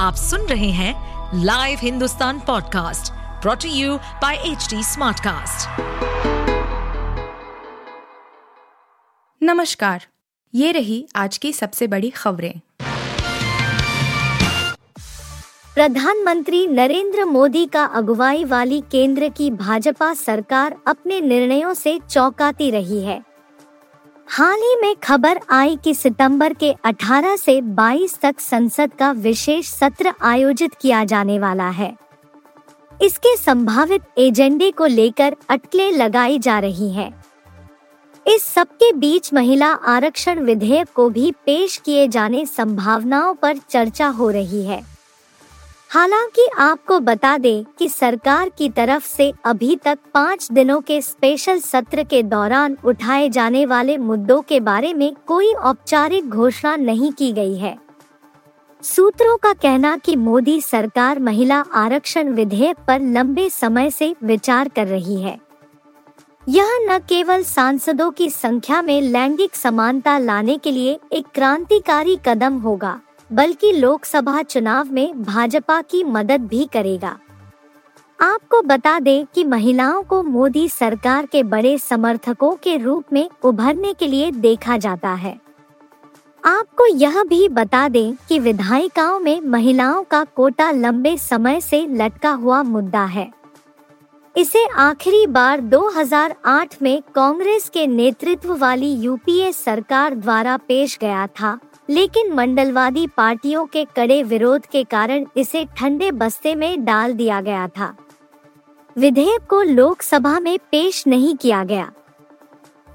आप सुन रहे हैं live Hindustan podcast brought to you by H Smartcast. नमस्कार ये रही आज की सबसे बड़ी खबरें प्रधानमंत्री नरेंद्र मोदी का अगुवाई वाली केंद्र की भाजपा सरकार अपने निर्णयों से चौंकाती रही है हाल ही में खबर आई कि सितंबर के 18 से 22 तक संसद का विशेष सत्र आयोजित किया जाने वाला है इसके संभावित एजेंडे को लेकर अटकलें लगाई जा रही हैं। इस सबके बीच महिला आरक्षण विधेयक को भी पेश किए जाने संभावनाओं पर चर्चा हो रही है हालाँकि आपको बता दें कि सरकार की तरफ़ से अभी तक पाँच दिनों के स्पेशल सत्र के दौरान उठाए जाने वाले मुद्दों के बारे में कोई औपचारिक घोषणा नहीं की गई है। सूत्रों का कहना कि मोदी सरकार महिला आरक्षण विधेयक पर लंबे समय से विचार कर रही है। यह न केवल सांसदों की संख्या में लैंगिक समानता लाने के लिए एक क्रांतिकारी कदम होगा बल्कि लोकसभा चुनाव में भाजपा की मदद भी करेगा। आपको बता दें कि महिलाओं को मोदी सरकार के बड़े समर्थकों के रूप में उभरने के लिए देखा जाता है। आपको यह भी बता दें कि विधायिकाओं में महिलाओं का कोटा लंबे समय से लटका हुआ मुद्दा है। इसे आखिरी बार 2008 में कांग्रेस के नेतृत्व वाली यूपीए सरकार द्वारा पेश गया था। लेकिन मंडलवादी पार्टियों के कड़े विरोध के कारण इसे ठंडे बस्ते में डाल दिया गया था। विधेयक को लोकसभा में पेश नहीं किया गया।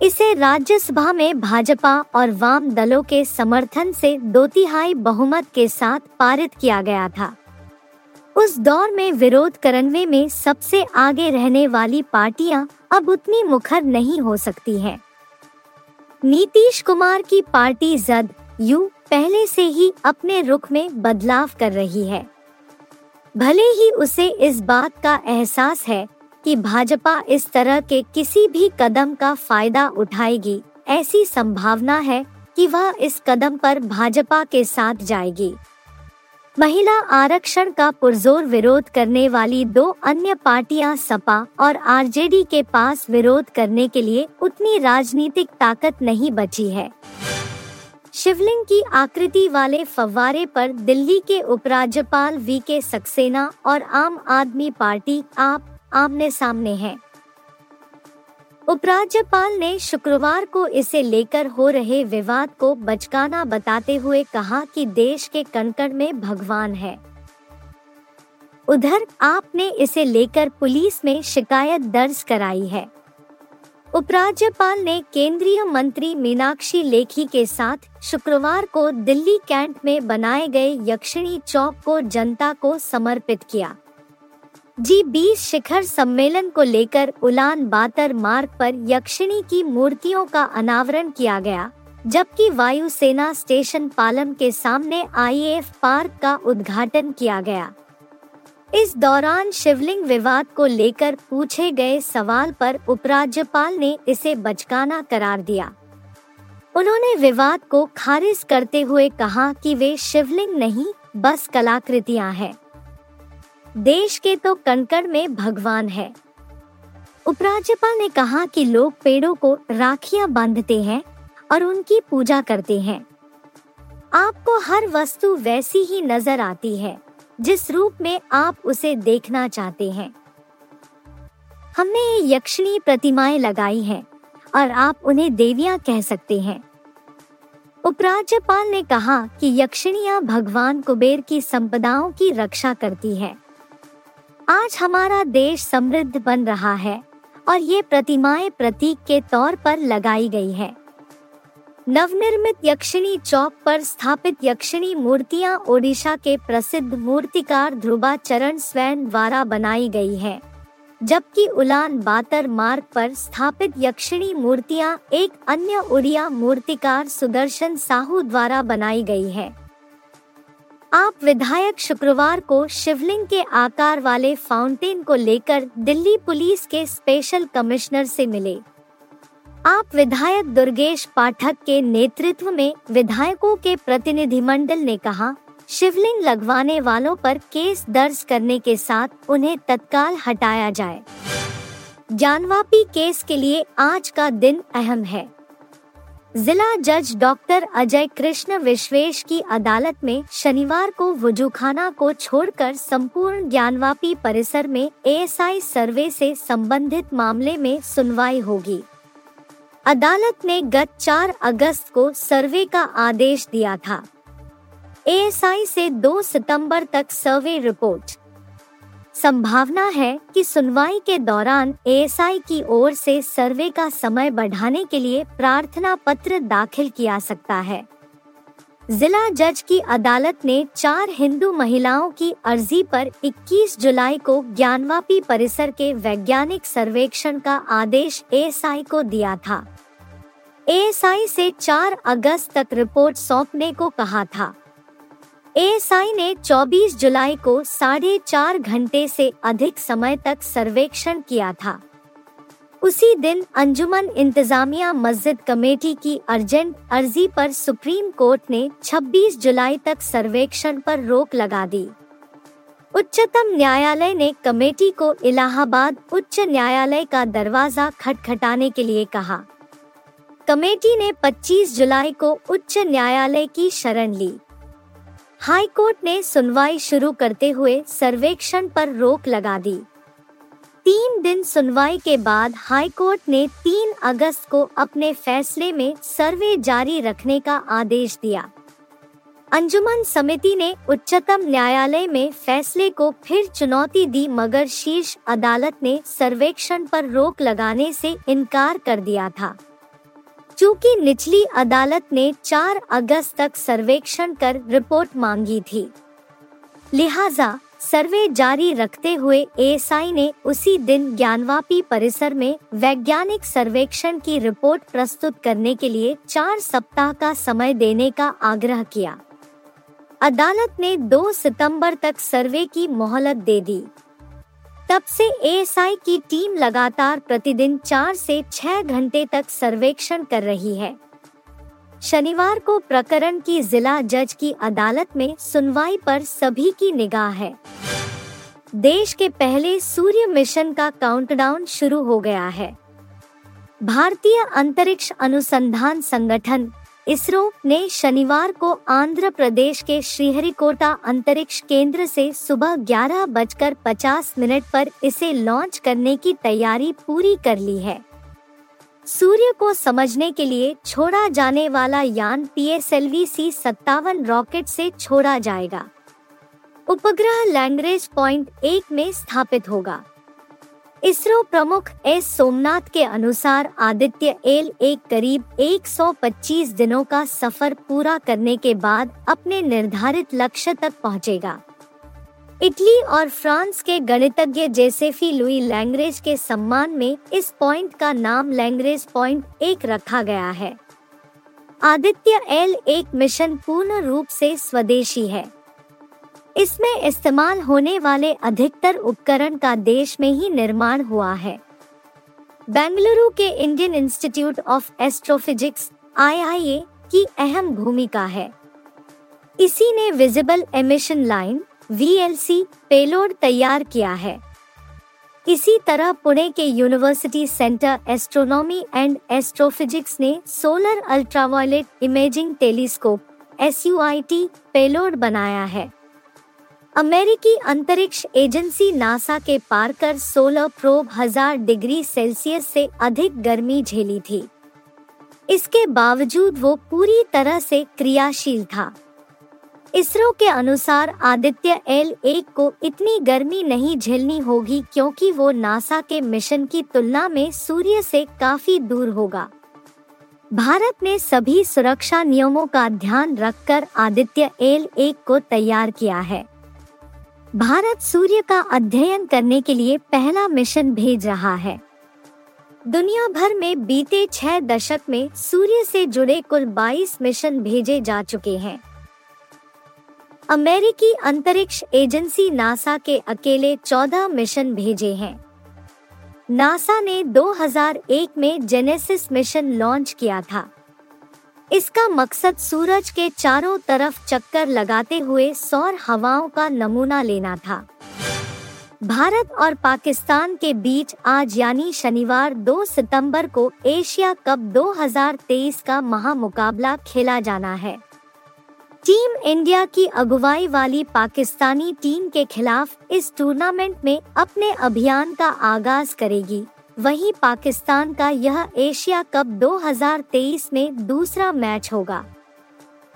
इसे राज्यसभा में भाजपा और वाम दलों के समर्थन से दो तिहाई बहुमत के साथ पारित किया गया था। उस दौर में विरोध करने में सबसे आगे रहने वाली पार्टियाँ अब उतनी मुखर नहीं हो सकती हैं। नीतीश कुमार की पार्टी जद यू पहले से ही अपने रुख में बदलाव कर रही है। भले ही उसे इस बात का एहसास है कि भाजपा इस तरह के किसी भी कदम का फ़ायदा उठाएगी, ऐसी संभावना है कि वह इस कदम पर भाजपा के साथ जाएगी। महिला आरक्षण का पुरजोर विरोध करने वाली दो अन्य पार्टियाँ सपा और आरजेडी के पास विरोध करने के लिए उतनी राजनीतिक ताकत नहीं बची है। शिवलिंग की आकृति वाले फव्वारे पर दिल्ली के उपराज्यपाल वी के सक्सेना और आम आदमी पार्टी आप, आमने सामने हैं। उपराज्यपाल ने शुक्रवार को इसे लेकर हो रहे विवाद को बचकाना बताते हुए कहा कि देश के कणकण में भगवान है उधर आपने इसे लेकर पुलिस में शिकायत दर्ज कराई है उपराज्यपाल ने केंद्रीय मंत्री मीनाक्षी लेखी के साथ शुक्रवार को दिल्ली कैंट में बनाए गए यक्षिणी चौक को जनता को समर्पित किया। जी बीस शिखर सम्मेलन को लेकर उलान बातर मार्ग पर यक्षिणी की मूर्तियों का अनावरण किया गया, जबकि वायुसेना स्टेशन पालम के सामने आईएएफ पार्क का उद्घाटन किया गया। इस दौरान शिवलिंग विवाद को लेकर पूछे गए सवाल पर उपराज्यपाल ने इसे बचकाना करार दिया। उन्होंने विवाद को खारिज करते हुए कहा कि वे शिवलिंग नहीं, बस कलाकृतियाँ हैं। देश के तो कणकण में भगवान है। उपराज्यपाल ने कहा कि लोग पेड़ों को राखियाँ बांधते हैं और उनकी पूजा करते हैं। आपको हर वस्तु वैसी ही नज़र आती है। जिस रूप में आप उसे देखना चाहते हैं। हमने ये यक्षिणी प्रतिमाएँ लगाई हैं और आप उन्हें देवियाँ कह सकते हैं। उपराज्यपाल ने कहा कि यक्षिणियाँ भगवान कुबेर की संपदाओं की रक्षा करती है। आज हमारा देश समृद्ध बन रहा है और ये प्रतिमाएँ प्रतीक के तौर पर लगाई गई है। नवनिर्मित यक्षिणी चौक पर स्थापित यक्षिणी मूर्तियाँ ओडिशा के प्रसिद्ध मूर्तिकार ध्रुवा चरण स्वयं द्वारा बनाई गई है, जबकि उलान बातर मार्ग पर स्थापित यक्षिणी मूर्तियाँ एक अन्य उड़िया मूर्तिकार सुदर्शन साहू द्वारा बनाई गई है। आप विधायक शुक्रवार को शिवलिंग के आकार वाले फाउंटेन को लेकर दिल्ली पुलिस के स्पेशल कमिश्नर से मिले। आप विधायक दुर्गेश पाठक के नेतृत्व में विधायकों के प्रतिनिधिमंडल ने कहा, शिवलिंग लगवाने वालों पर केस दर्ज करने के साथ उन्हें तत्काल हटाया जाए। ज्ञानवापी केस के लिए आज का दिन अहम है। जिला जज डॉक्टर अजय कृष्ण विश्वेश की अदालत में शनिवार को वजूखाना को छोड़कर संपूर्ण ज्ञानवापी परिसर में एएसआई सर्वे से संबंधित मामले में सुनवाई होगी। अदालत ने गत 4 अगस्त को सर्वे का आदेश दिया था। एएसआई से 2 सितंबर तक सर्वे रिपोर्ट। संभावना है कि सुनवाई के दौरान एएसआई की ओर से सर्वे का समय बढ़ाने के लिए प्रार्थना पत्र दाखिल किया सकता है। जिला जज की अदालत ने चार हिंदू महिलाओं की अर्जी पर 21 जुलाई को ज्ञानवापी परिसर के वैज्ञानिक सर्वेक्षण का आदेश एएसआई को दिया था। एएसआई से 4 अगस्त तक रिपोर्ट सौंपने को कहा था। एएसआई ने 24 जुलाई को साढ़े चार घंटे से अधिक समय तक सर्वेक्षण किया था। उसी दिन अंजुमन इंतजामिया मस्जिद कमेटी की अर्जेंट अर्जी पर सुप्रीम कोर्ट ने 26 जुलाई तक सर्वेक्षण पर रोक लगा दी। उच्चतम न्यायालय ने कमेटी को इलाहाबाद उच्च न्यायालय का दरवाज़ा खटखटाने के लिए कहा। कमेटी ने 25 जुलाई को उच्च न्यायालय की शरण ली। हाई कोर्ट ने सुनवाई शुरू करते हुए सर्वेक्षण पर रोक लगा दी। तीन दिन सुनवाई के बाद हाई कोर्ट ने 3 अगस्त को अपने फैसले में सर्वे जारी रखने का आदेश दिया। अंजुमन समिति ने उच्चतम न्यायालय में फैसले को फिर चुनौती दी मगर शीर्ष अदालत ने सर्वेक्षण पर रोक लगाने से इनकार कर दिया था। चूँकि निचली अदालत ने 4 अगस्त तक सर्वेक्षण कर रिपोर्ट मांगी थी। लिहाजा सर्वे जारी रखते हुए एएसआई ने उसी दिन ज्ञानवापी परिसर में वैज्ञानिक सर्वेक्षण की रिपोर्ट प्रस्तुत करने के लिए चार सप्ताह का समय देने का आग्रह किया। अदालत ने 2 सितंबर तक सर्वे की मोहलत दे दी। तब से एएसआई की टीम लगातार प्रतिदिन चार से छह घंटे तक सर्वेक्षण कर रही है। शनिवार को प्रकरण की जिला जज की अदालत में सुनवाई पर सभी की निगाह है। देश के पहले सूर्य मिशन का काउंटडाउन शुरू हो गया है। भारतीय अंतरिक्ष अनुसंधान संगठन, इसरो ने शनिवार को आंध्र प्रदेश के श्रीहरिकोटा अंतरिक्ष केंद्र से सुबह ग्यारह बजकर पचास मिनट पर इसे लॉन्च करने की तैयारी पूरी कर ली है। सूर्य को समझने के लिए छोड़ा जाने वाला यान P S L V C सत्तावन रॉकेट से छोड़ा जाएगा। उपग्रह लैंग्रेज पॉइंट एक में स्थापित होगा। इसरो प्रमुख एस सोमनाथ के अनुसार आदित्य एल एक करीब 125 दिनों का सफ़र पूरा करने के बाद अपने निर्धारित लक्ष्य तक पहुंचेगा। इटली और फ्रांस के गणितज्ञ जेसेफी लुई लैंग्रेज के सम्मान में इस पॉइंट का नाम लैंग्रेज पॉइंट एक रखा गया है। आदित्य एल एक मिशन पूर्ण रूप से स्वदेशी है। इसमें इस्तेमाल होने वाले अधिकतर उपकरण का देश में ही निर्माण हुआ है। बेंगलुरु के इंडियन इंस्टीट्यूट ऑफ़ एस्ट्रोफिजिक्स आई की अहम भूमिका है। इसी ने visible emission line V payload तैयार किया है। इसी तरह पुणे के university centre astronomy and astrophysics ने solar ultraviolet imaging telescope SUIT payload बनाया है। अमेरिकी अंतरिक्ष एजेंसी नासा के पार्कर सोलर प्रोब हज़ार डिग्री सेल्सियस से अधिक गर्मी झेली थी। इसके बावजूद वो पूरी तरह से क्रियाशील था। इसरो के अनुसार आदित्य एल एक को इतनी गर्मी नहीं झेलनी होगी क्योंकि वो नासा के मिशन की तुलना में सूर्य से काफ़ी दूर होगा। भारत ने सभी सुरक्षा नियमों का ध्यान रखकर आदित्य एल एक को तैयार किया है। भारत सूर्य का अध्ययन करने के लिए पहला मिशन भेज रहा है। दुनिया भर में बीते छह दशक में सूर्य से जुड़े कुल 22 मिशन भेजे जा चुके हैं। अमेरिकी अंतरिक्ष एजेंसी नासा के अकेले 14 मिशन भेजे हैं। नासा ने 2001 में जेनेसिस मिशन लॉन्च किया था। इसका मकसद सूरज के चारों तरफ़ चक्कर लगाते हुए सौर हवाओं का नमूना लेना था। भारत और पाकिस्तान के बीच आज यानी शनिवार 2 सितंबर को एशिया कप 2023 का महामुकाबला खेला जाना है। टीम इंडिया की अगुवाई वाली पाकिस्तानी टीम के खिलाफ इस टूर्नामेंट में अपने अभियान का आगाज़ करेगी। वहीं पाकिस्तान का यह एशिया कप 2023 में दूसरा मैच होगा।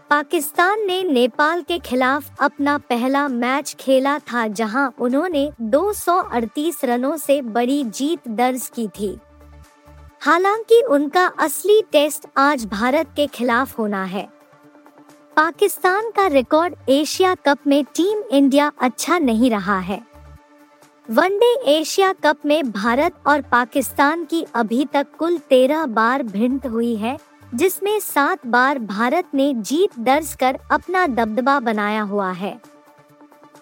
पाकिस्तान ने नेपाल के खिलाफ अपना पहला मैच खेला था, जहाँ उन्होंने 238 रनों से बड़ी जीत दर्ज की थी। हालाँकि उनका असली टेस्ट आज भारत के खिलाफ होना है। पाकिस्तान का रिकॉर्ड एशिया कप में टीम इंडिया अच्छा नहीं रहा है। वनडे एशिया कप में भारत और पाकिस्तान की अभी तक कुल तेरह बार भिंत हुई है, जिसमें सात बार भारत ने जीत दर्ज कर अपना दबदबा बनाया हुआ है।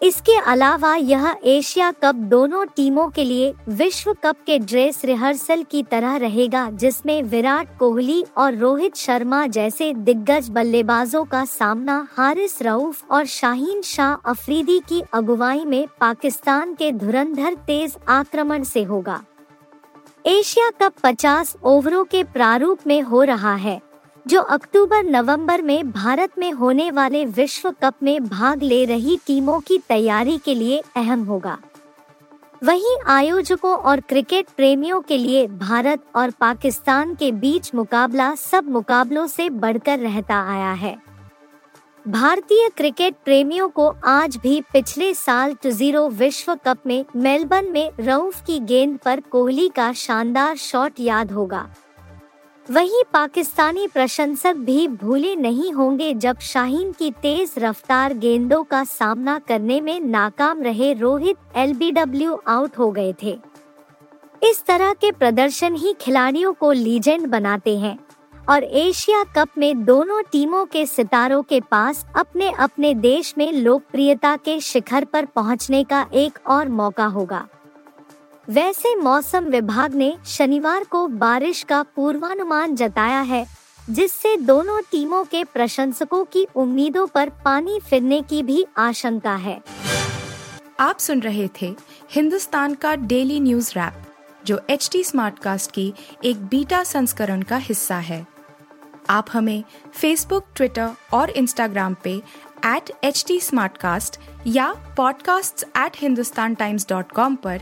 इसके अलावा यह एशिया कप दोनों टीमों के लिए विश्व कप के ड्रेस रिहर्सल की तरह रहेगा, जिसमें विराट कोहली और रोहित शर्मा जैसे दिग्गज बल्लेबाजों का सामना हारिस रऊफ और शाहीन शाह अफरीदी की अगुवाई में पाकिस्तान के धुरंधर तेज आक्रमण से होगा। एशिया कप 50 ओवरों के प्रारूप में हो रहा है। जो अक्टूबर, नवंबर में भारत में होने वाले विश्व कप में भाग ले रही टीमों की तैयारी के लिए अहम होगा। वहीं आयोजकों और क्रिकेट प्रेमियों के लिए भारत और पाकिस्तान के बीच मुकाबला सब मुकाबलों से बढ़कर रहता आया है। भारतीय क्रिकेट प्रेमियों को आज भी पिछले साल ज़ीरो विश्व कप में मेलबर्न में रऊफ की गेंद पर कोहली का शानदार शॉट याद होगा। वहीं पाकिस्तानी प्रशंसक भी भूले नहीं होंगे जब शाहीन की तेज रफ्तार गेंदों का सामना करने में नाकाम रहे रोहित एलबीडब्ल्यू आउट हो गए थे। इस तरह के प्रदर्शन ही खिलाड़ियों को लीजेंड बनाते हैं और एशिया कप में दोनों टीमों के सितारों के पास अपने अपने देश में लोकप्रियता के शिखर पर पहुँचने का एक और मौका होगा। वैसे मौसम विभाग ने शनिवार को बारिश का पूर्वानुमान जताया है, जिससे दोनों टीमों के प्रशंसकों की उम्मीदों पर पानी फिरने की भी आशंका है। आप सुन रहे थे हिंदुस्तान का डेली न्यूज़ रैप, जो एच टी स्मार्ट कास्ट की एक बीटा संस्करण का हिस्सा है। आप हमें फेसबुक ट्विटर और इंस्टाग्राम पे एट एच टी या podcasts@hindustantimes.com पर